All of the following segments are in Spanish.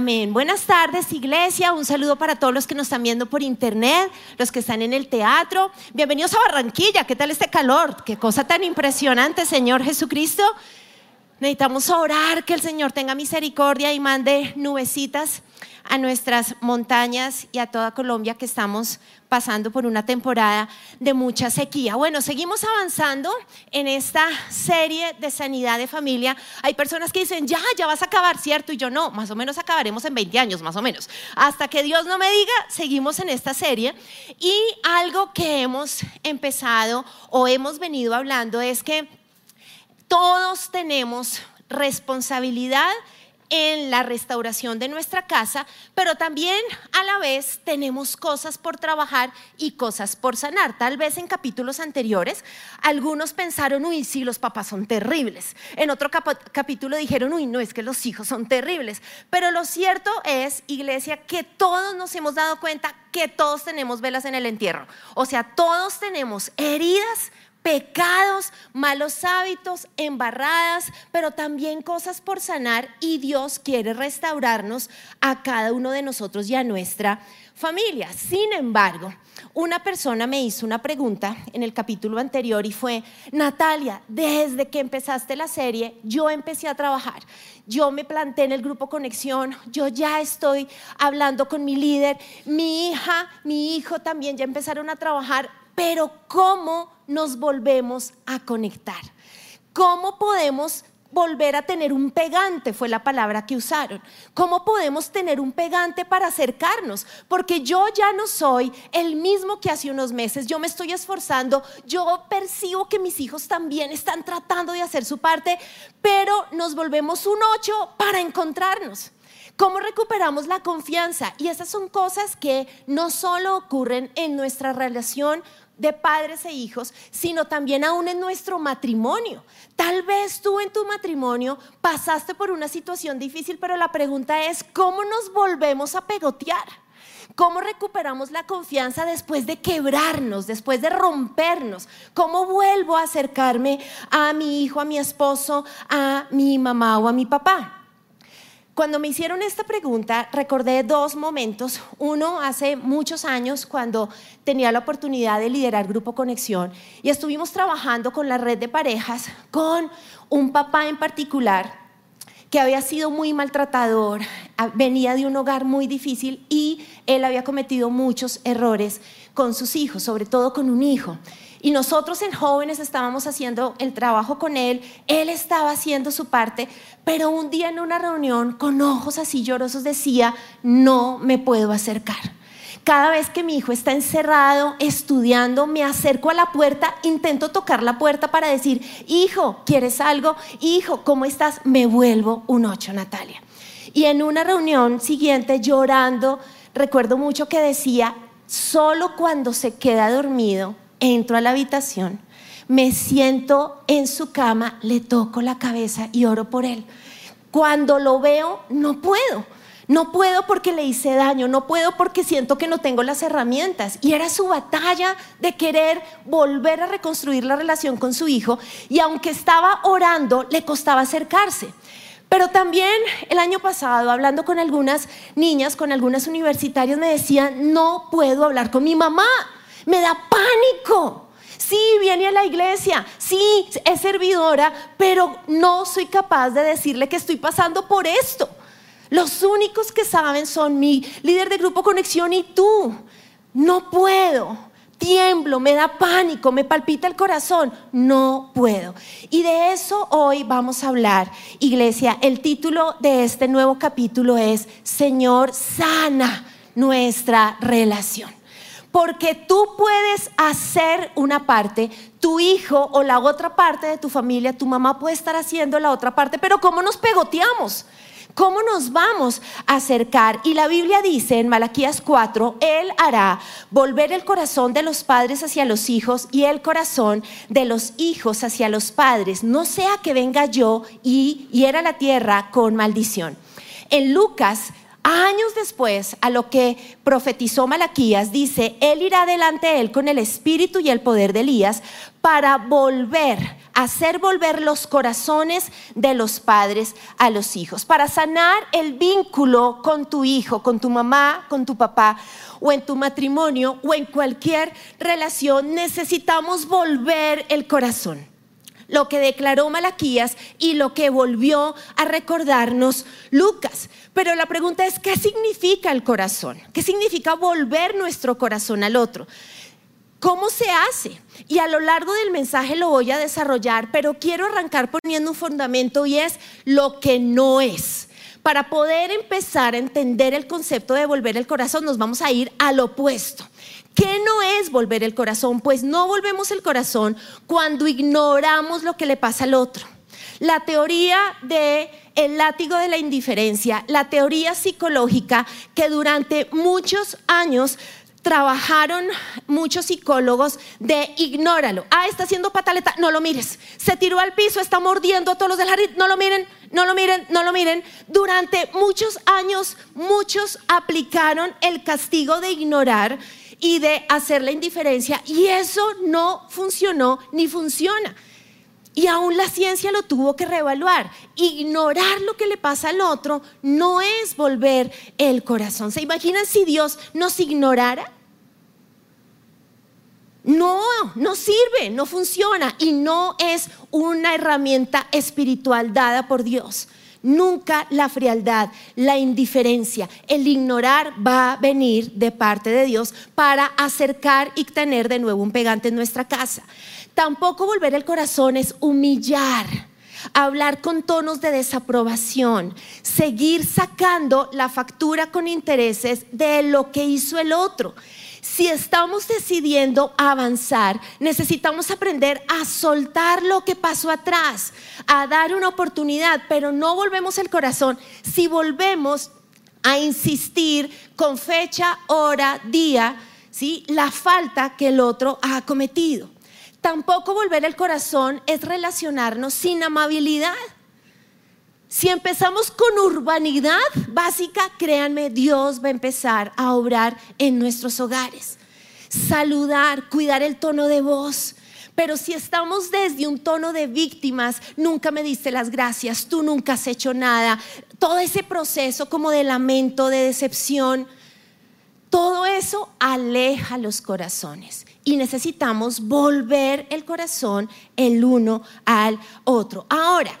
Amén. Buenas tardes, iglesia. Un saludo para todos los que nos están viendo por internet, los que están en el teatro. Bienvenidos a Barranquilla. ¿Qué tal este calor? Qué cosa tan impresionante, Señor Jesucristo. Necesitamos orar que el Señor tenga misericordia y mande nubecitas a nuestras montañas y a toda Colombia que estamos pasando por una temporada de mucha sequía. Bueno, seguimos avanzando en esta serie de sanidad de familia. Hay personas que dicen, ya, ya vas a acabar, ¿cierto? Y yo no, más o menos acabaremos en 20 años, más o menos. Hasta que Dios no me diga, seguimos en esta serie. Y algo que hemos empezado o hemos venido hablando es que todos tenemos responsabilidad en la restauración de nuestra casa, pero también a la vez tenemos cosas por trabajar y cosas por sanar. Tal vez en capítulos anteriores algunos pensaron, uy, sí, los papás son terribles. En otro capítulo dijeron, uy, no, es que los hijos son terribles. Pero lo cierto es, iglesia, que todos nos hemos dado cuenta que todos tenemos velas en el entierro. O sea, todos tenemos heridas pecados, malos hábitos, embarradas, pero también cosas por sanar y Dios quiere restaurarnos a cada uno de nosotros y a nuestra familia. Sin embargo, una persona me hizo una pregunta en el capítulo anterior y fue, Natalia, desde que empezaste la serie, yo empecé a trabajar. Yo me planté en el grupo Conexión, yo ya estoy hablando con mi líder, mi hija, mi hijo también ya empezaron a trabajar, pero ¿cómo nos volvemos a conectar? ¿Cómo podemos volver a tener un pegante, fue la palabra que usaron. ¿Cómo podemos tener un pegante para acercarnos? Porque yo ya no soy el mismo que hace unos meses, yo me estoy esforzando, yo percibo que mis hijos también están tratando de hacer su parte, pero nos volvemos un ocho para encontrarnos. ¿Cómo recuperamos la confianza? Y esas son cosas que no solo ocurren en nuestra relación de padres e hijos, sino también aún en nuestro matrimonio. Tal vez tú en tu matrimonio pasaste por una situación difícil, pero la pregunta es, ¿cómo nos volvemos a pegotear? ¿Cómo recuperamos la confianza después de quebrarnos, después de rompernos? ¿Cómo vuelvo a acercarme a mi hijo, a mi esposo, a mi mamá o a mi papá? Cuando me hicieron esta pregunta, recordé dos momentos. Uno, hace muchos años, cuando tenía la oportunidad de liderar Grupo Conexión y estuvimos trabajando con la red de parejas, con un papá en particular que había sido muy maltratador, venía de un hogar muy difícil y él había cometido muchos errores con sus hijos, sobre todo con un hijo. Y nosotros en jóvenes estábamos haciendo el trabajo con él, él estaba haciendo su parte, pero un día en una reunión con ojos así llorosos decía, no me puedo acercar. Cada vez que mi hijo está encerrado, estudiando, me acerco a la puerta, intento tocar la puerta para decir, hijo, ¿quieres algo? Hijo, ¿cómo estás? Me vuelvo un ocho, Natalia. Y en una reunión siguiente, llorando, recuerdo mucho que decía, solo cuando se queda dormido entro a la habitación, me siento en su cama, le toco la cabeza y oro por él. Cuando lo veo, no puedo. No puedo porque le hice daño, no puedo porque siento que no tengo las herramientas. Y era su batalla de querer volver a reconstruir la relación con su hijo. Y aunque estaba orando, le costaba acercarse. Pero también el año pasado, hablando con algunas niñas, con algunas universitarias, me decían, no puedo hablar con mi mamá me da pánico. Sí, viene a la iglesia, sí, es servidora, pero no soy capaz de decirle que estoy pasando por esto. Los únicos que saben son mi líder de grupo conexión y tú. No puedo, tiemblo, me da pánico, me palpita el corazón, no puedo. Y de eso hoy vamos a hablar, iglesia. El título de este nuevo capítulo es Señor, sana nuestra relación. Porque tú puedes hacer una parte, tu hijo o la otra parte de tu familia, tu mamá puede estar haciendo la otra parte, pero ¿cómo nos pegoteamos? ¿Cómo nos vamos a acercar? Y la Biblia dice en Malaquías 4, Él hará volver el corazón de los padres hacia los hijos y el corazón de los hijos hacia los padres, no sea que venga yo y hiera la tierra con maldición. En Lucas Años después, a lo que profetizó Malaquías, dice, Él irá delante de Él con el espíritu y el poder de Elías para volver, hacer volver los corazones de los padres a los hijos, para sanar el vínculo con tu hijo, con tu mamá, con tu papá, o en tu matrimonio, o en cualquier relación, necesitamos volver el corazón lo que declaró Malaquías y lo que volvió a recordarnos Lucas. Pero la pregunta es, ¿qué significa el corazón? ¿Qué significa volver nuestro corazón al otro? ¿Cómo se hace? Y a lo largo del mensaje lo voy a desarrollar, pero quiero arrancar poniendo un fundamento y es lo que no es. Para poder empezar a entender el concepto de volver el corazón, nos vamos a ir al opuesto. ¿Qué no es volver el corazón? Pues no volvemos el corazón cuando ignoramos lo que le pasa al otro. La teoría de el látigo de la indiferencia, la teoría psicológica que durante muchos años trabajaron muchos psicólogos de ignóralo. Ah, está haciendo pataleta, no lo mires. Se tiró al piso, está mordiendo a todos los del jardín, no lo miren, no lo miren, no lo miren. Durante muchos años, muchos aplicaron el castigo de ignorar y de hacer la indiferencia y eso no funcionó ni funciona. Y aún la ciencia lo tuvo que reevaluar. Ignorar lo que le pasa al otro no es volver el corazón. ¿Se imaginan si Dios nos ignorara? No, no sirve, no funciona y no es una herramienta espiritual dada por Dios. Nunca la frialdad, la indiferencia, el ignorar va a venir de parte de Dios para acercar y tener de nuevo un pegante en nuestra casa. Tampoco volver el corazón es humillar hablar con tonos de desaprobación, seguir sacando la factura con intereses de lo que hizo el otro. Si estamos decidiendo avanzar, necesitamos aprender a soltar lo que pasó atrás, a dar una oportunidad, pero no volvemos el corazón. Si volvemos a insistir con fecha, hora, día, ¿sí? la falta que el otro ha cometido. Tampoco volver el corazón es relacionarnos sin amabilidad. Si empezamos con urbanidad básica, créanme, Dios va a empezar a obrar en nuestros hogares. Saludar, cuidar el tono de voz. Pero si estamos desde un tono de víctimas, nunca me diste las gracias, tú nunca has hecho nada, todo ese proceso como de lamento, de decepción, todo eso aleja los corazones y necesitamos volver el corazón el uno al otro. Ahora,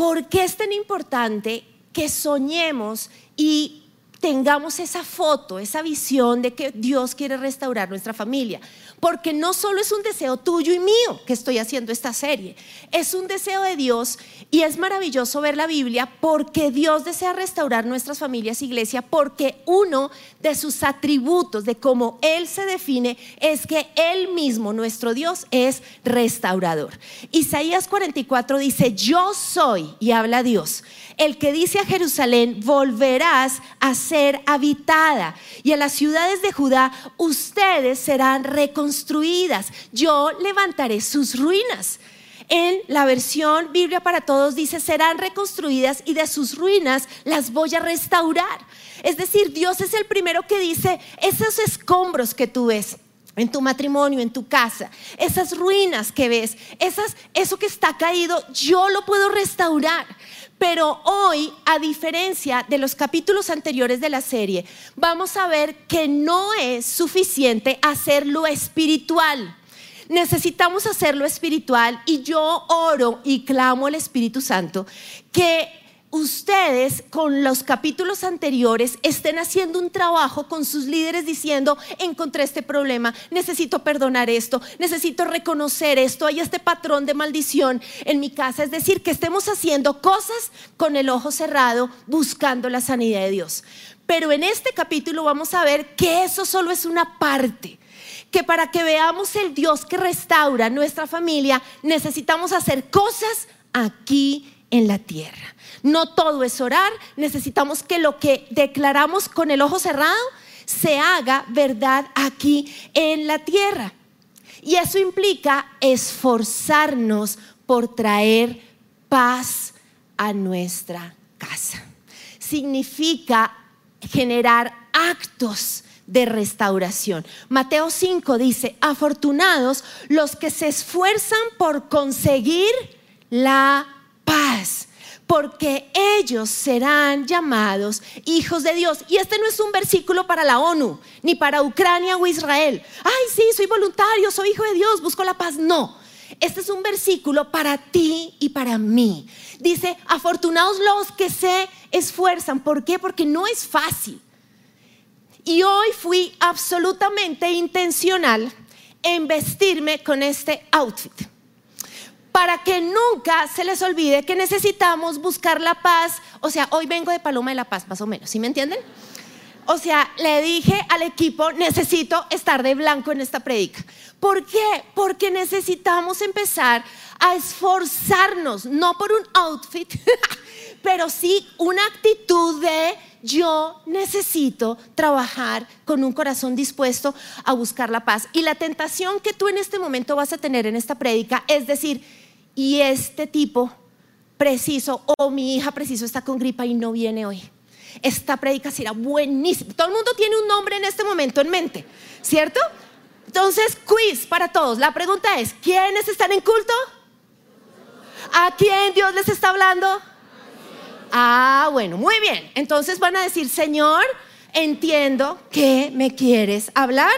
¿Por qué es tan importante que soñemos y tengamos esa foto, esa visión de que Dios quiere restaurar nuestra familia? porque no solo es un deseo tuyo y mío que estoy haciendo esta serie, es un deseo de Dios y es maravilloso ver la Biblia porque Dios desea restaurar nuestras familias, iglesia, porque uno de sus atributos de cómo Él se define es que Él mismo, nuestro Dios, es restaurador. Isaías 44 dice, yo soy, y habla Dios, el que dice a Jerusalén, volverás a ser habitada, y a las ciudades de Judá, ustedes serán reconstruidas, yo levantaré sus ruinas. En la versión Biblia para Todos dice, serán reconstruidas y de sus ruinas las voy a restaurar. Es decir, Dios es el primero que dice, esos escombros que tú ves, en tu matrimonio, en tu casa, esas ruinas que ves, esas, eso que está caído, yo lo puedo restaurar. Pero hoy, a diferencia de los capítulos anteriores de la serie, vamos a ver que no es suficiente hacerlo espiritual. Necesitamos hacerlo espiritual y yo oro y clamo al Espíritu Santo que ustedes con los capítulos anteriores estén haciendo un trabajo con sus líderes diciendo, encontré este problema, necesito perdonar esto, necesito reconocer esto, hay este patrón de maldición en mi casa. Es decir, que estemos haciendo cosas con el ojo cerrado buscando la sanidad de Dios. Pero en este capítulo vamos a ver que eso solo es una parte que para que veamos el Dios que restaura nuestra familia, necesitamos hacer cosas aquí en la tierra. No todo es orar, necesitamos que lo que declaramos con el ojo cerrado se haga verdad aquí en la tierra. Y eso implica esforzarnos por traer paz a nuestra casa. Significa generar actos de restauración. Mateo 5 dice, afortunados los que se esfuerzan por conseguir la paz porque ellos serán llamados hijos de Dios. Y este no es un versículo para la ONU, ni para Ucrania o Israel. Ay, sí, soy voluntario, soy hijo de Dios, busco la paz. No, este es un versículo para ti y para mí. Dice, afortunados los que se esfuerzan. ¿Por qué? Porque no es fácil. Y hoy fui absolutamente intencional en vestirme con este outfit para que nunca se les olvide que necesitamos buscar la paz. O sea, hoy vengo de Paloma de la Paz, más o menos, ¿sí me entienden? O sea, le dije al equipo, necesito estar de blanco en esta predica. ¿Por qué? Porque necesitamos empezar a esforzarnos, no por un outfit, pero sí una actitud de yo necesito trabajar con un corazón dispuesto a buscar la paz. Y la tentación que tú en este momento vas a tener en esta prédica es decir, y este tipo preciso o mi hija preciso está con gripa y no viene hoy. Esta prédica será buenísima. Todo el mundo tiene un nombre en este momento en mente, ¿cierto? Entonces, quiz para todos. La pregunta es, ¿quiénes están en culto? ¿A quién Dios les está hablando? Ah, bueno, muy bien. Entonces van a decir, Señor, entiendo que me quieres hablar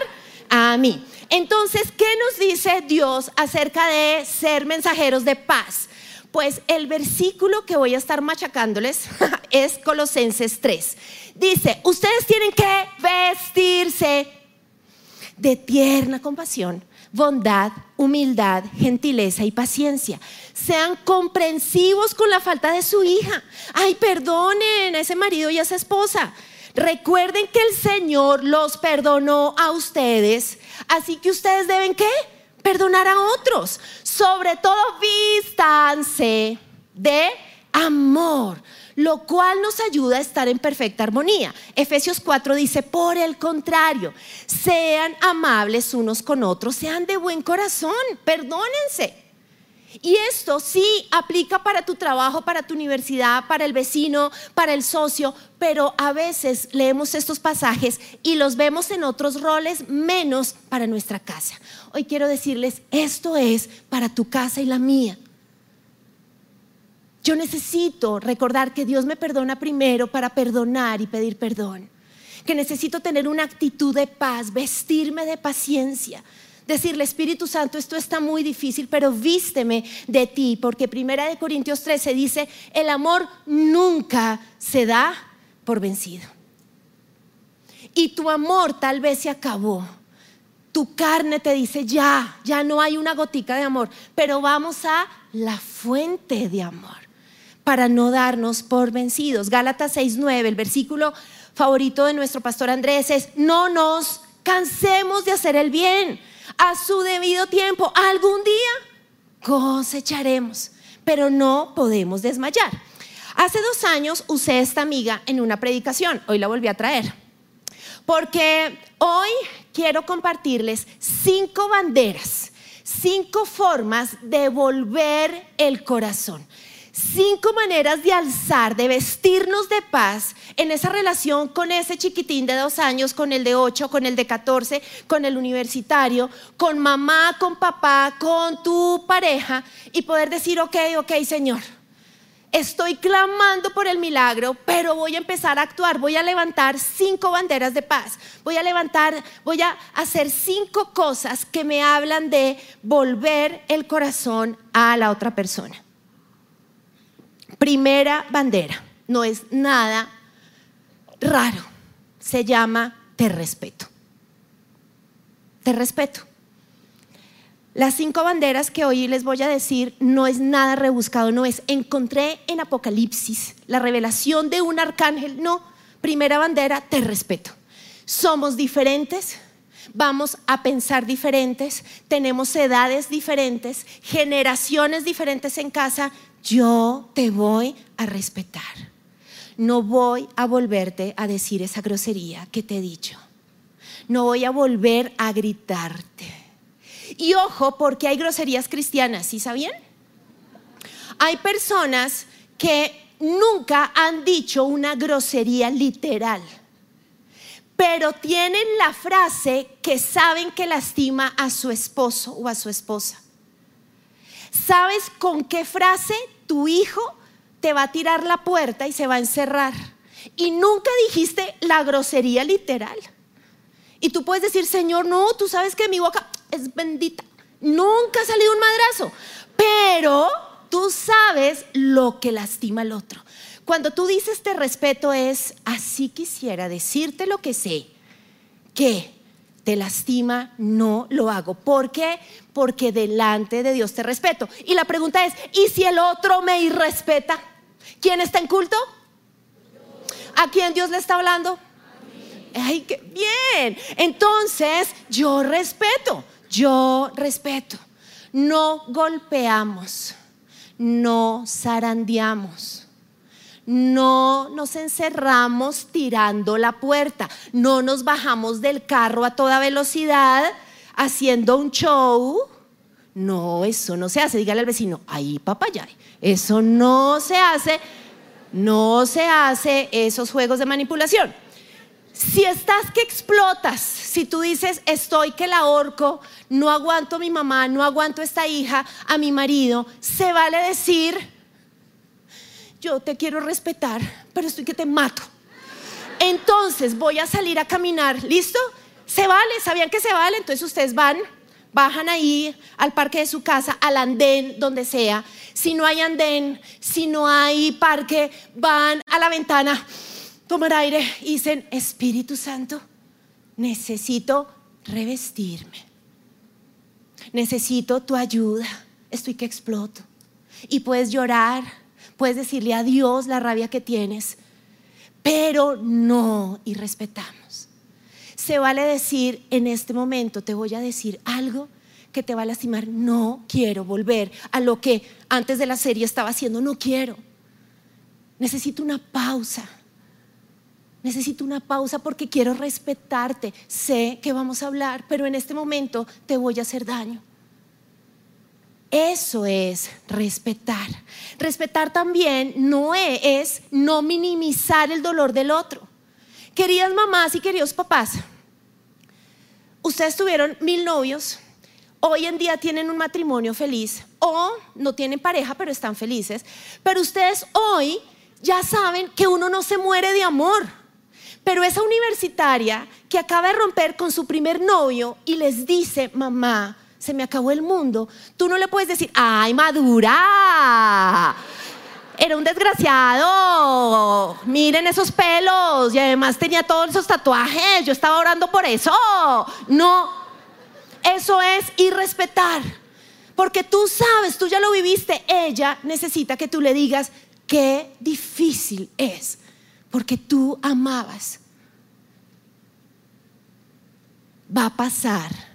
a mí. Entonces, ¿qué nos dice Dios acerca de ser mensajeros de paz? Pues el versículo que voy a estar machacándoles es Colosenses 3. Dice, ustedes tienen que vestirse de tierna compasión, bondad, humildad, gentileza y paciencia. Sean comprensivos con la falta de su hija. Ay, perdonen a ese marido y a esa esposa. Recuerden que el Señor los perdonó a ustedes, así que ustedes deben qué? Perdonar a otros. Sobre todo vístanse de amor, lo cual nos ayuda a estar en perfecta armonía. Efesios 4 dice, por el contrario, sean amables unos con otros, sean de buen corazón, perdónense y esto sí aplica para tu trabajo, para tu universidad, para el vecino, para el socio, pero a veces leemos estos pasajes y los vemos en otros roles menos para nuestra casa. Hoy quiero decirles, esto es para tu casa y la mía. Yo necesito recordar que Dios me perdona primero para perdonar y pedir perdón. Que necesito tener una actitud de paz, vestirme de paciencia, decirle, Espíritu Santo, esto está muy difícil, pero vísteme de ti, porque Primera de Corintios 13 dice, el amor nunca se da por vencido. Y tu amor tal vez se acabó. Tu carne te dice, ya, ya no hay una gotica de amor, pero vamos a la fuente de amor para no darnos por vencidos. Gálatas 6:9, el versículo favorito de nuestro pastor Andrés es, no nos cansemos de hacer el bien a su debido tiempo. Algún día cosecharemos, pero no podemos desmayar. Hace dos años usé esta amiga en una predicación, hoy la volví a traer, porque hoy quiero compartirles cinco banderas, cinco formas de volver el corazón cinco maneras de alzar, de vestirnos de paz en esa relación con ese chiquitín de dos años, con el de ocho, con el de catorce, con el universitario, con mamá, con papá, con tu pareja y poder decir, ok, ok, Señor. Estoy clamando por el milagro, pero voy a empezar a actuar. Voy a levantar cinco banderas de paz. Voy a levantar, voy a hacer cinco cosas que me hablan de volver el corazón a la otra persona. Primera bandera, no es nada raro, se llama te respeto. Te respeto. Las cinco banderas que hoy les voy a decir no es nada rebuscado, no es encontré en Apocalipsis la revelación de un arcángel, no. Primera bandera, te respeto. Somos diferentes, vamos a pensar diferentes, tenemos edades diferentes, generaciones diferentes en casa, yo te voy a respetar. No voy a volverte a decir esa grosería que te he dicho. No voy a volver a gritarte. Y ojo, porque hay groserías cristianas, ¿sí sabían? Hay personas que nunca han dicho una grosería literal. pero tienen la frase que saben que lastima a su esposo o a su esposa. ¿Sabes con qué frase tu hijo te va a tirar la puerta y se va a encerrar? Y nunca dijiste la grosería literal. Y tú puedes decir, Señor, no, tú sabes que mi boca es bendita. Nunca ha salido un madrazo. Pero tú sabes lo que lastima al otro. Cuando tú dices te respeto es, así quisiera decirte lo que sé, que te lastima, no lo hago. ¿Por qué? Porque delante de Dios te respeto. Y la pregunta es, ¿y si el otro me irrespeta? ¿Quién está en culto? ¿A quién Dios le está hablando? Ay, qué bien. Entonces, yo respeto, yo respeto. No golpeamos, no zarandeamos no nos encerramos tirando la puerta, no nos bajamos del carro a toda velocidad haciendo un show. No, eso no se hace. Dígale al vecino, ahí papayay. Eso no se hace. No se hace esos juegos de manipulación. Si estás que explotas, si tú dices estoy que la ahorco, no aguanto a mi mamá, no aguanto a esta hija, a mi marido, se vale decir, yo te quiero respetar, pero estoy que te mato. Entonces voy a salir a caminar, ¿listo? Se vale, ¿sabían que se vale? Entonces ustedes van, bajan ahí al parque de su casa, al andén, donde sea. Si no hay andén, si no hay parque, van a la ventana, tomar aire y dicen, Espíritu Santo, necesito revestirme. Necesito tu ayuda. Estoy que exploto. Y puedes llorar puedes decirle a Dios la rabia que tienes, pero no y respetamos. Se vale decir en este momento, te voy a decir algo que te va a lastimar, no quiero volver a lo que antes de la serie estaba haciendo, no quiero. Necesito una pausa. Necesito una pausa porque quiero respetarte. Sé que vamos a hablar, pero en este momento te voy a hacer daño. Eso es respetar. Respetar también no es no minimizar el dolor del otro. Queridas mamás y queridos papás, ustedes tuvieron mil novios, hoy en día tienen un matrimonio feliz o no tienen pareja pero están felices, pero ustedes hoy ya saben que uno no se muere de amor. Pero esa universitaria que acaba de romper con su primer novio y les dice, mamá, se me acabó el mundo, tú no le puedes decir, ay, madura. Era un desgraciado. Miren esos pelos. Y además tenía todos esos tatuajes. Yo estaba orando por eso. No. Eso es irrespetar. Porque tú sabes, tú ya lo viviste. Ella necesita que tú le digas qué difícil es. Porque tú amabas. Va a pasar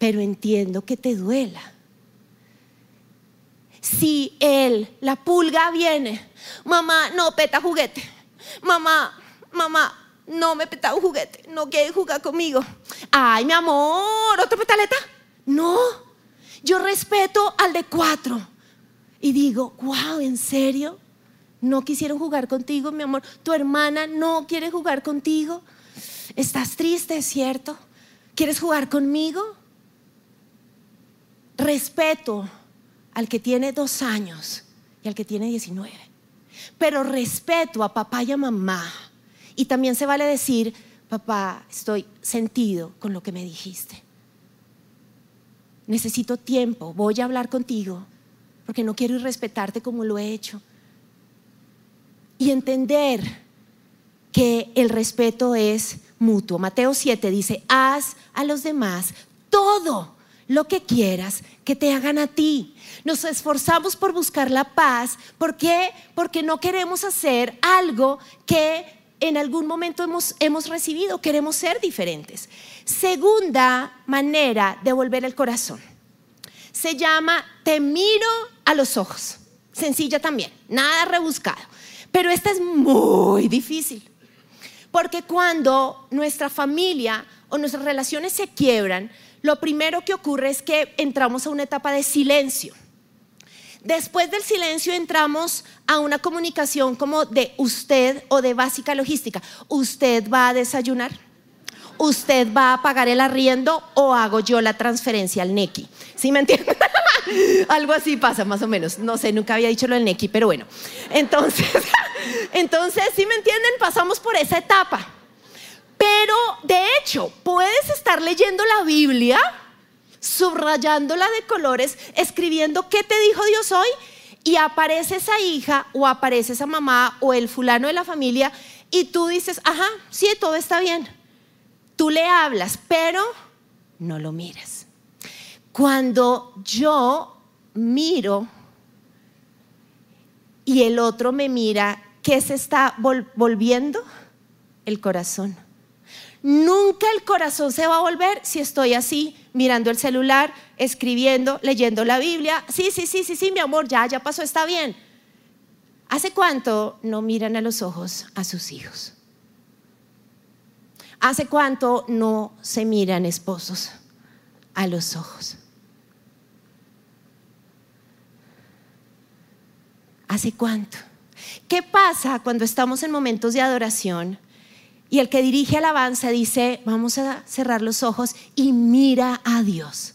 pero entiendo que te duela. Si él, la pulga viene, mamá, no peta juguete, mamá, mamá, no me peta un juguete, no quiere jugar conmigo. Ay, mi amor, ¿otra petaleta? No, yo respeto al de cuatro. Y digo, wow, ¿en serio? ¿No quisieron jugar contigo, mi amor? ¿Tu hermana no quiere jugar contigo? ¿Estás triste, cierto? ¿Quieres jugar conmigo? respeto al que tiene dos años y al que tiene 19. Pero respeto a papá y a mamá. Y también se vale decir, papá, estoy sentido con lo que me dijiste. Necesito tiempo, voy a hablar contigo, porque no quiero irrespetarte como lo he hecho. Y entender que el respeto es mutuo. Mateo 7 dice, haz a los demás todo lo que quieras que te hagan a ti. Nos esforzamos por buscar la paz. ¿Por qué? Porque no queremos hacer algo que en algún momento hemos, hemos recibido. Queremos ser diferentes. Segunda manera de volver el corazón. Se llama te miro a los ojos. Sencilla también, nada rebuscado. Pero esta es muy difícil. Porque cuando nuestra familia o nuestras relaciones se quiebran, lo primero que ocurre es que entramos a una etapa de silencio. Después del silencio entramos a una comunicación como de usted o de básica logística. ¿Usted va a desayunar? ¿Usted va a pagar el arriendo o hago yo la transferencia al NECI? ¿Sí me entienden? Algo así pasa más o menos. No sé, nunca había dicho lo del NECI, pero bueno. Entonces, entonces, ¿sí me entienden? Pasamos por esa etapa. Pero, de hecho, puedes estar leyendo la Biblia subrayándola de colores, escribiendo qué te dijo Dios hoy y aparece esa hija o aparece esa mamá o el fulano de la familia y tú dices, ajá, sí, todo está bien. Tú le hablas, pero no lo miras. Cuando yo miro y el otro me mira, ¿qué se está volviendo? El corazón. Nunca el corazón se va a volver si estoy así, mirando el celular, escribiendo, leyendo la Biblia. Sí, sí, sí, sí, sí, mi amor, ya, ya pasó, está bien. ¿Hace cuánto no miran a los ojos a sus hijos? ¿Hace cuánto no se miran esposos a los ojos? ¿Hace cuánto? ¿Qué pasa cuando estamos en momentos de adoración? Y el que dirige alabanza dice, vamos a cerrar los ojos y mira a Dios.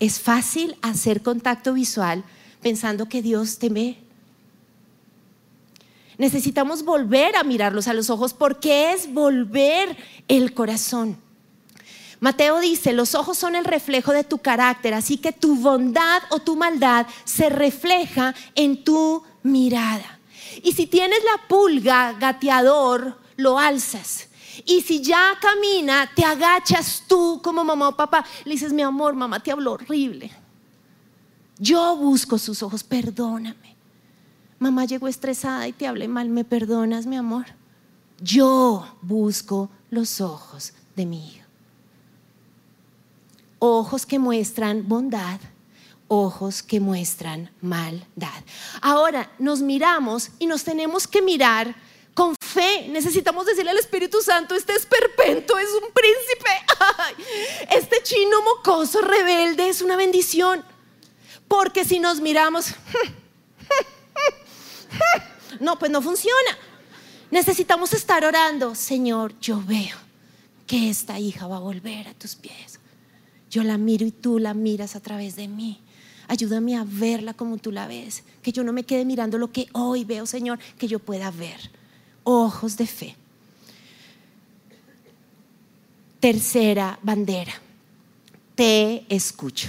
Es fácil hacer contacto visual pensando que Dios te ve. Necesitamos volver a mirarlos a los ojos porque es volver el corazón. Mateo dice, los ojos son el reflejo de tu carácter, así que tu bondad o tu maldad se refleja en tu mirada. Y si tienes la pulga gateador lo alzas. Y si ya camina, te agachas tú como mamá o papá. Le dices, mi amor, mamá te habló horrible. Yo busco sus ojos, perdóname. Mamá llegó estresada y te hablé mal, ¿me perdonas, mi amor? Yo busco los ojos de mi hijo. Ojos que muestran bondad, ojos que muestran maldad. Ahora nos miramos y nos tenemos que mirar fe necesitamos decirle al Espíritu Santo, este esperpento es un príncipe. este chino mocoso rebelde es una bendición. Porque si nos miramos, no, pues no funciona. Necesitamos estar orando, Señor, yo veo que esta hija va a volver a tus pies. Yo la miro y tú la miras a través de mí. Ayúdame a verla como tú la ves. Que yo no me quede mirando lo que hoy veo, Señor, que yo pueda ver ojos de fe. Tercera bandera, te escucho.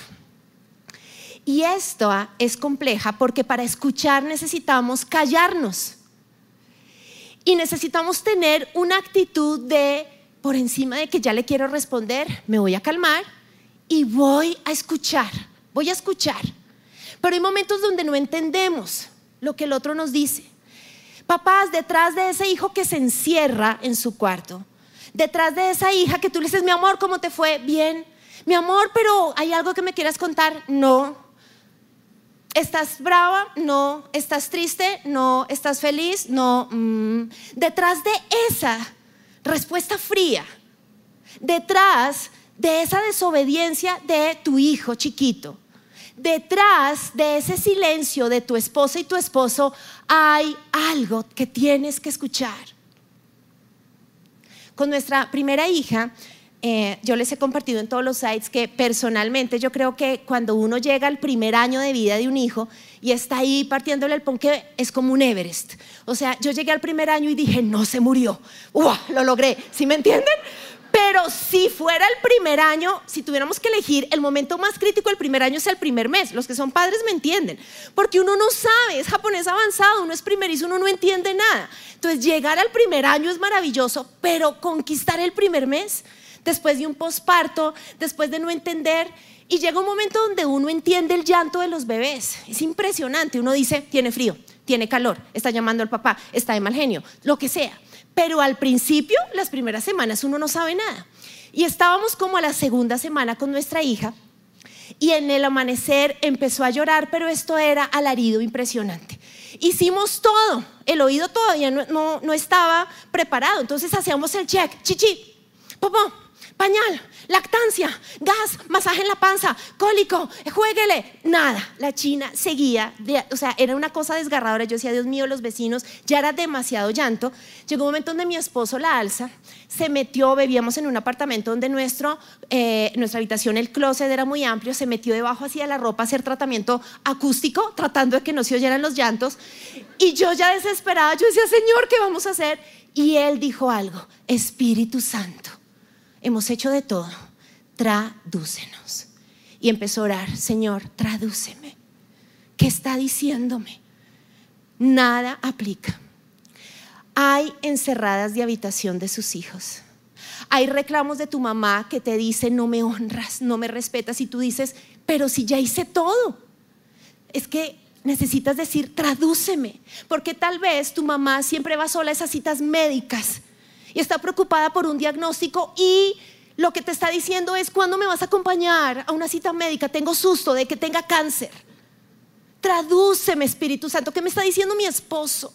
Y esto es compleja porque para escuchar necesitamos callarnos. Y necesitamos tener una actitud de, por encima de que ya le quiero responder, me voy a calmar y voy a escuchar, voy a escuchar. Pero hay momentos donde no entendemos lo que el otro nos dice. Papás, detrás de ese hijo que se encierra en su cuarto, detrás de esa hija que tú le dices, mi amor, ¿cómo te fue? Bien. Mi amor, pero ¿hay algo que me quieras contar? No. ¿Estás brava? No. ¿Estás triste? No. ¿Estás feliz? No. Mm. Detrás de esa respuesta fría, detrás de esa desobediencia de tu hijo chiquito, detrás de ese silencio de tu esposa y tu esposo hay algo que tienes que escuchar. Con nuestra primera hija, eh, yo les he compartido en todos los sites que personalmente yo creo que cuando uno llega al primer año de vida de un hijo y está ahí partiéndole el ponque, es como un Everest. O sea, yo llegué al primer año y dije, no se murió. Lo logré. ¿Sí me entienden? Pero si fuera el primer año, si tuviéramos que elegir, el momento más crítico del primer año es el primer mes. Los que son padres me entienden. Porque uno no sabe, es japonés avanzado, uno es primerizo, uno no entiende nada. Entonces, llegar al primer año es maravilloso, pero conquistar el primer mes, después de un posparto, después de no entender, y llega un momento donde uno entiende el llanto de los bebés. Es impresionante. Uno dice, tiene frío, tiene calor, está llamando al papá, está de mal genio, lo que sea. Pero al principio, las primeras semanas, uno no sabe nada. Y estábamos como a la segunda semana con nuestra hija y en el amanecer empezó a llorar, pero esto era alarido impresionante. Hicimos todo, el oído todavía no, no, estaba preparado, entonces hacíamos el check, chichi, popó, pañal, lactancia, gas, masaje en la panza, cólico, jueguele. Nada, la china seguía, o sea, era una cosa desgarradora. Yo decía, Dios mío, los vecinos, ya era demasiado llanto. Llegó un momento donde mi esposo la alza, se metió, bebíamos en un apartamento donde nuestro, eh, nuestra habitación, el closet era muy amplio, se metió debajo hacia la ropa a hacer tratamiento acústico, tratando de que no se oyeran los llantos. Y yo ya desesperada, yo decía, Señor, ¿qué vamos a hacer? Y él dijo algo, Espíritu Santo hemos hecho de todo, tradúcenos. Y empezó a orar, Señor, tradúceme. ¿Qué está diciéndome? Nada aplica. Hay encerradas de habitación de sus hijos. Hay reclamos de tu mamá que te dice, no me honras, no me respetas. Y tú dices, pero si ya hice todo. Es que necesitas decir, tradúceme. Porque tal vez tu mamá siempre va sola a esas citas médicas y está preocupada por un diagnóstico y lo que te está diciendo es, ¿cuándo me vas a acompañar a una cita médica? Tengo susto de que tenga cáncer. Tradúceme, Espíritu Santo, ¿qué me está diciendo mi esposo?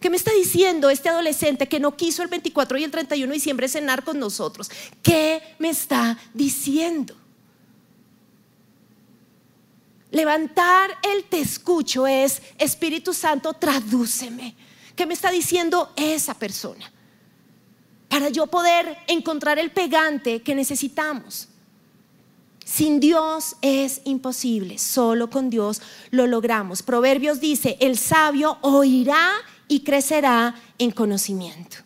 ¿Qué me está diciendo este adolescente que no quiso el 24 y el 31 de diciembre cenar con nosotros? ¿Qué me está diciendo? Levantar el te escucho es, Espíritu Santo, tradúceme. ¿Qué me está diciendo esa persona? Para yo poder encontrar el pegante que necesitamos. Sin Dios es imposible, solo con Dios lo logramos. Proverbios dice, el sabio oirá y crecerá en conocimiento.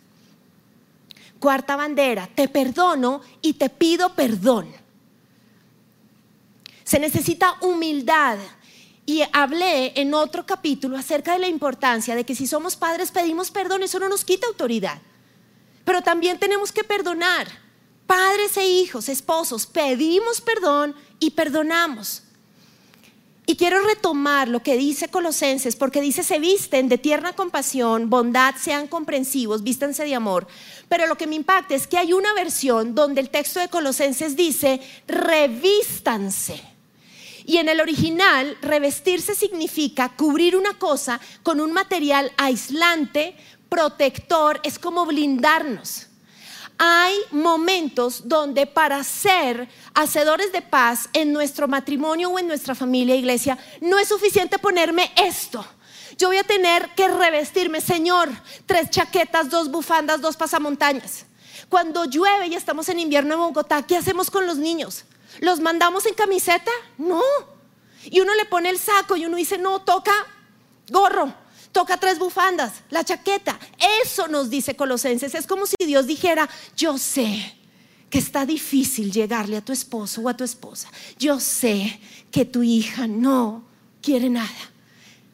Cuarta bandera, te perdono y te pido perdón. Se necesita humildad. Y hablé en otro capítulo acerca de la importancia de que si somos padres pedimos perdón, eso no nos quita autoridad. Pero también tenemos que perdonar. Padres e hijos, esposos, pedimos perdón y perdonamos. Y quiero retomar lo que dice Colosenses, porque dice, se visten de tierna compasión, bondad, sean comprensivos, vístanse de amor. Pero lo que me impacta es que hay una versión donde el texto de Colosenses dice, revístanse. Y en el original, revestirse significa cubrir una cosa con un material aislante, protector, es como blindarnos. Hay momentos donde para ser hacedores de paz en nuestro matrimonio o en nuestra familia, iglesia, no es suficiente ponerme esto. Yo voy a tener que revestirme, Señor, tres chaquetas, dos bufandas, dos pasamontañas. Cuando llueve y estamos en invierno en Bogotá, ¿qué hacemos con los niños? ¿Los mandamos en camiseta? No. Y uno le pone el saco y uno dice, no, toca gorro toca tres bufandas, la chaqueta. Eso nos dice Colosenses. Es como si Dios dijera, yo sé que está difícil llegarle a tu esposo o a tu esposa. Yo sé que tu hija no quiere nada.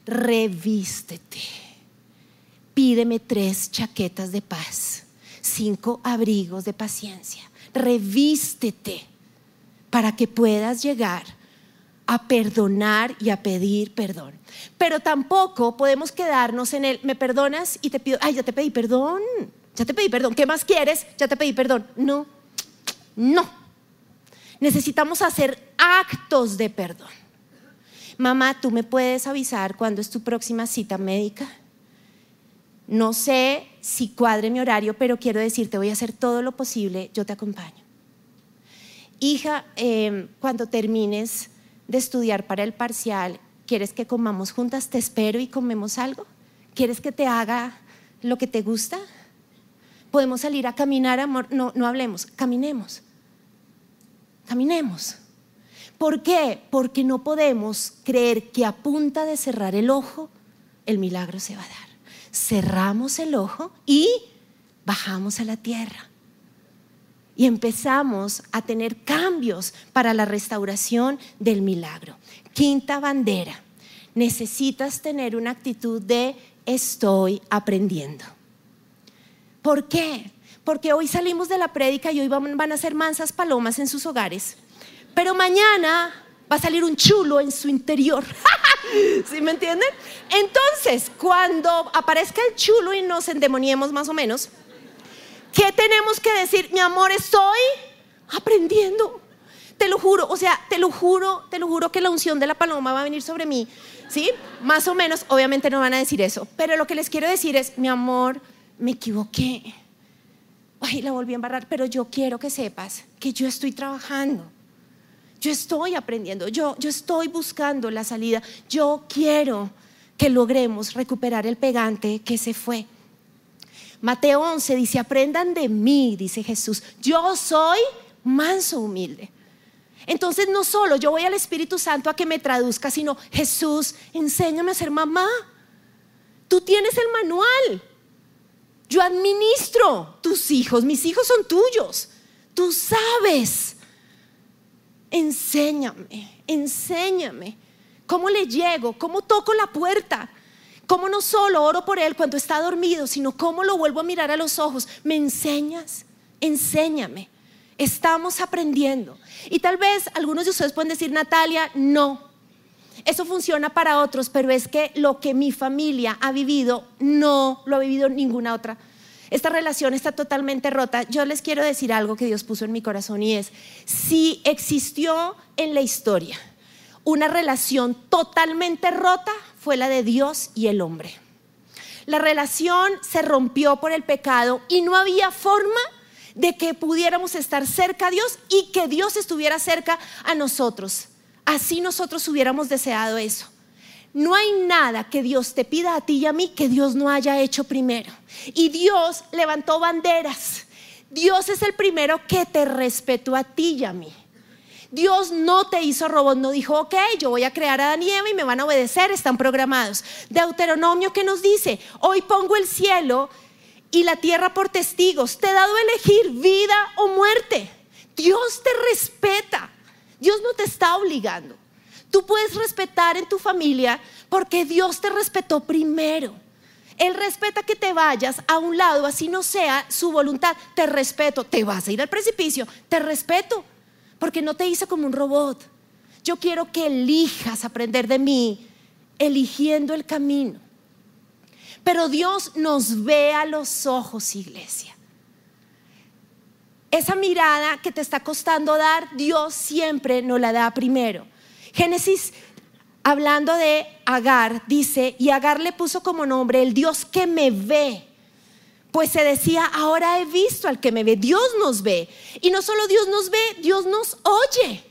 Revístete. Pídeme tres chaquetas de paz, cinco abrigos de paciencia. Revístete para que puedas llegar a perdonar y a pedir perdón. Pero tampoco podemos quedarnos en el, me perdonas y te pido, ay, ya te pedí perdón, ya te pedí perdón, ¿qué más quieres? Ya te pedí perdón. No, no. Necesitamos hacer actos de perdón. Mamá, ¿tú me puedes avisar cuándo es tu próxima cita médica? No sé si cuadre mi horario, pero quiero decirte, voy a hacer todo lo posible, yo te acompaño. Hija, eh, cuando termines de estudiar para el parcial, ¿quieres que comamos juntas? Te espero y comemos algo. ¿Quieres que te haga lo que te gusta? Podemos salir a caminar, amor. No, no hablemos, caminemos. Caminemos. ¿Por qué? Porque no podemos creer que a punta de cerrar el ojo, el milagro se va a dar. Cerramos el ojo y bajamos a la tierra y empezamos a tener cambios para la restauración del milagro. Quinta bandera, necesitas tener una actitud de estoy aprendiendo. ¿Por qué? Porque hoy salimos de la prédica y hoy van a ser mansas palomas en sus hogares, pero mañana va a salir un chulo en su interior. ¿Sí me entienden? Entonces, cuando aparezca el chulo y nos endemoniemos más o menos, ¿Qué tenemos que decir? Mi amor, estoy aprendiendo. Te lo juro, o sea, te lo juro, te lo juro que la unción de la paloma va a venir sobre mí. ¿Sí? Más o menos, obviamente no van a decir eso. Pero lo que les quiero decir es, mi amor, me equivoqué. ay, la volví a embarrar, pero yo quiero que sepas que yo estoy trabajando. Yo estoy aprendiendo, yo, yo estoy buscando la salida. Yo quiero que logremos recuperar el pegante que se fue. Mateo 11 dice, aprendan de mí, dice Jesús. Yo soy manso, humilde. Entonces no solo yo voy al Espíritu Santo a que me traduzca, sino Jesús, enséñame a ser mamá. Tú tienes el manual. Yo administro tus hijos, mis hijos son tuyos. Tú sabes. Enséñame, enséñame. ¿Cómo le llego? ¿Cómo toco la puerta? ¿Cómo no solo oro por él cuando está dormido, sino cómo lo vuelvo a mirar a los ojos? ¿Me enseñas? Enséñame. Estamos aprendiendo. Y tal vez algunos de ustedes pueden decir, Natalia, no. Eso funciona para otros, pero es que lo que mi familia ha vivido no lo ha vivido ninguna otra. Esta relación está totalmente rota. Yo les quiero decir algo que Dios puso en mi corazón y es, si existió en la historia una relación totalmente rota, fue la de Dios y el hombre. La relación se rompió por el pecado y no había forma de que pudiéramos estar cerca a Dios y que Dios estuviera cerca a nosotros. Así nosotros hubiéramos deseado eso. No hay nada que Dios te pida a ti y a mí que Dios no haya hecho primero. Y Dios levantó banderas. Dios es el primero que te respetó a ti y a mí. Dios no te hizo robot, no dijo, ok, yo voy a crear a Adán y y me van a obedecer, están programados. Deuteronomio que nos dice, hoy pongo el cielo y la tierra por testigos, te he dado a elegir vida o muerte. Dios te respeta, Dios no te está obligando. Tú puedes respetar en tu familia porque Dios te respetó primero. Él respeta que te vayas a un lado, así no sea su voluntad. Te respeto. Te vas a ir al precipicio. Te respeto porque no te hice como un robot. Yo quiero que elijas aprender de mí, eligiendo el camino. Pero Dios nos ve a los ojos, iglesia. Esa mirada que te está costando dar, Dios siempre nos la da primero. Génesis, hablando de Agar, dice, y Agar le puso como nombre el Dios que me ve pues se decía, ahora he visto al que me ve, Dios nos ve. Y no solo Dios nos ve, Dios nos oye.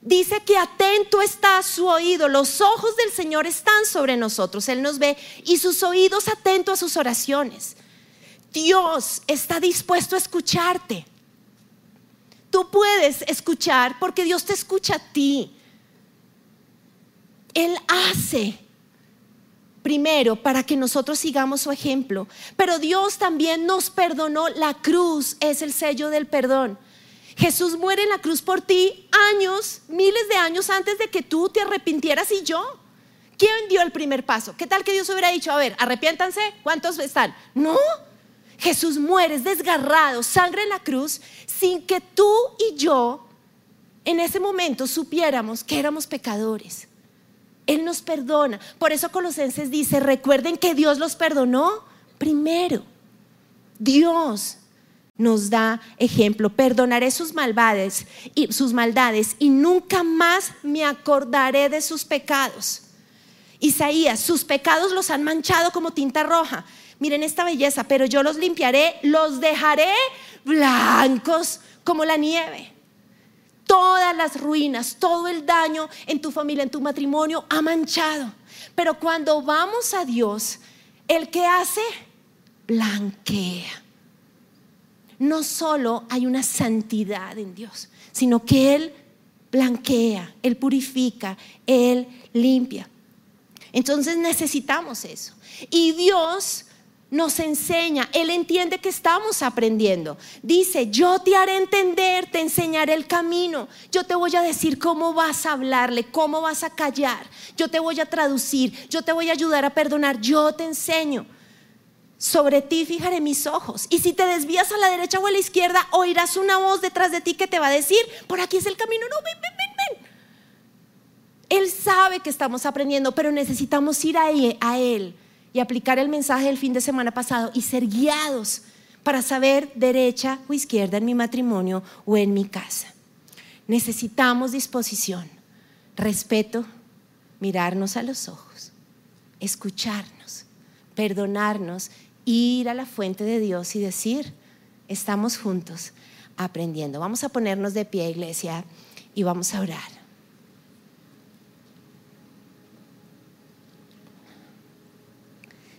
Dice que atento está su oído, los ojos del Señor están sobre nosotros, Él nos ve y sus oídos atentos a sus oraciones. Dios está dispuesto a escucharte. Tú puedes escuchar porque Dios te escucha a ti. Él hace primero para que nosotros sigamos su ejemplo. Pero Dios también nos perdonó. La cruz es el sello del perdón. Jesús muere en la cruz por ti años, miles de años antes de que tú te arrepintieras y yo. ¿Quién dio el primer paso? ¿Qué tal que Dios hubiera dicho, a ver, arrepiéntanse, ¿cuántos están? No, Jesús muere, es desgarrado, sangre en la cruz, sin que tú y yo en ese momento supiéramos que éramos pecadores. Él nos perdona. Por eso Colosenses dice, recuerden que Dios los perdonó primero. Dios nos da ejemplo. Perdonaré sus maldades y sus maldades y nunca más me acordaré de sus pecados. Isaías, sus pecados los han manchado como tinta roja. Miren esta belleza, pero yo los limpiaré, los dejaré blancos como la nieve todas las ruinas, todo el daño en tu familia, en tu matrimonio ha manchado. Pero cuando vamos a Dios, el que hace, blanquea. No solo hay una santidad en Dios, sino que Él blanquea, Él purifica, Él limpia. Entonces necesitamos eso. Y Dios nos enseña, Él entiende que estamos aprendiendo. Dice, yo te haré entender, te enseñaré el camino, yo te voy a decir cómo vas a hablarle, cómo vas a callar, yo te voy a traducir, yo te voy a ayudar a perdonar, yo te enseño. Sobre ti fijaré mis ojos. Y si te desvías a la derecha o a la izquierda, oirás una voz detrás de ti que te va a decir, por aquí es el camino, no, ven, ven, ven, ven. Él sabe que estamos aprendiendo, pero necesitamos ir a Él y aplicar el mensaje del fin de semana pasado y ser guiados para saber derecha o izquierda en mi matrimonio o en mi casa. Necesitamos disposición, respeto, mirarnos a los ojos, escucharnos, perdonarnos ir a la fuente de Dios y decir, estamos juntos aprendiendo. Vamos a ponernos de pie, iglesia, y vamos a orar.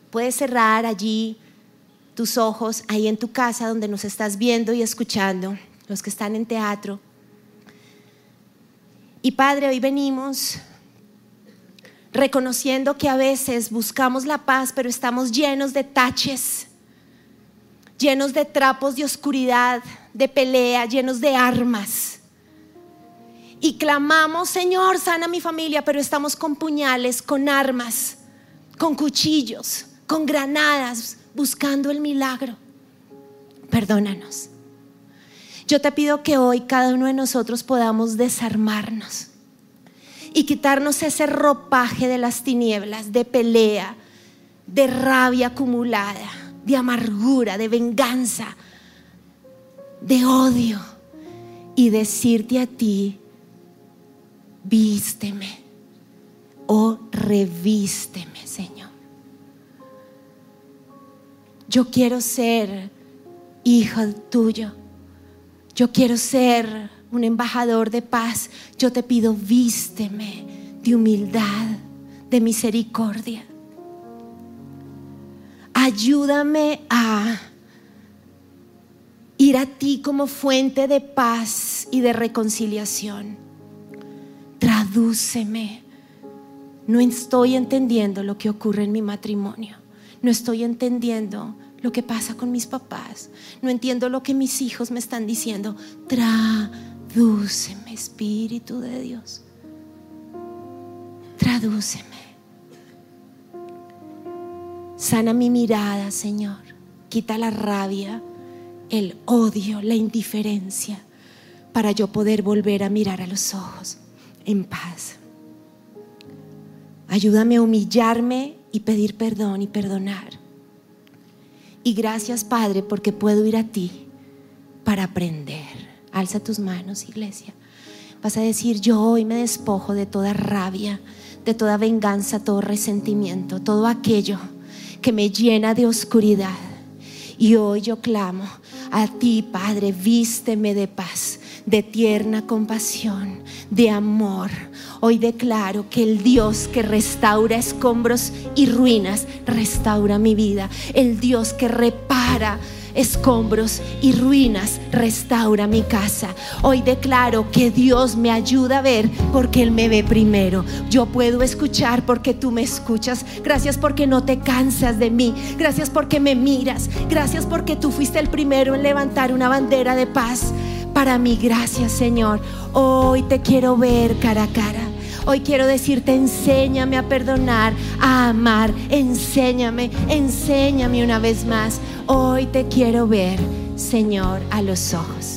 Puedes cerrar allí tus ojos, ahí en tu casa donde nos estás viendo y escuchando, los que están en teatro. Y Padre, hoy venimos reconociendo que a veces buscamos la paz, pero estamos llenos de taches, llenos de trapos de oscuridad, de pelea, llenos de armas. Y clamamos, Señor, sana mi familia, pero estamos con puñales, con armas, con cuchillos, con granadas, buscando el milagro. Perdónanos. Yo te pido que hoy cada uno de nosotros podamos desarmarnos y quitarnos ese ropaje de las tinieblas, de pelea, de rabia acumulada, de amargura, de venganza, de odio y decirte a ti, vísteme o revísteme, Señor. Yo quiero ser hijo tuyo. Yo quiero ser un embajador de paz, yo te pido, vísteme de humildad, de misericordia. Ayúdame a ir a ti como fuente de paz y de reconciliación. Tradúceme. No estoy entendiendo lo que ocurre en mi matrimonio. No estoy entendiendo lo que pasa con mis papás. No entiendo lo que mis hijos me están diciendo. Tradúceme, Espíritu de Dios. Tradúceme. Sana mi mirada, Señor. Quita la rabia, el odio, la indiferencia, para yo poder volver a mirar a los ojos en paz. Ayúdame a humillarme y pedir perdón y perdonar. Y gracias, Padre, porque puedo ir a ti para aprender. Alza tus manos, iglesia. Vas a decir, yo hoy me despojo de toda rabia, de toda venganza, todo resentimiento, todo aquello que me llena de oscuridad. Y hoy yo clamo a ti, Padre, vísteme de paz, de tierna compasión, de amor. Hoy declaro que el Dios que restaura escombros y ruinas, restaura mi vida. El Dios que repara escombros y ruinas, restaura mi casa. Hoy declaro que Dios me ayuda a ver porque Él me ve primero. Yo puedo escuchar porque tú me escuchas. Gracias porque no te cansas de mí. Gracias porque me miras. Gracias porque tú fuiste el primero en levantar una bandera de paz para mí. Gracias Señor. Hoy te quiero ver cara a cara. Hoy quiero decirte, enséñame a perdonar, a amar, enséñame, enséñame una vez más. Hoy te quiero ver, Señor, a los ojos.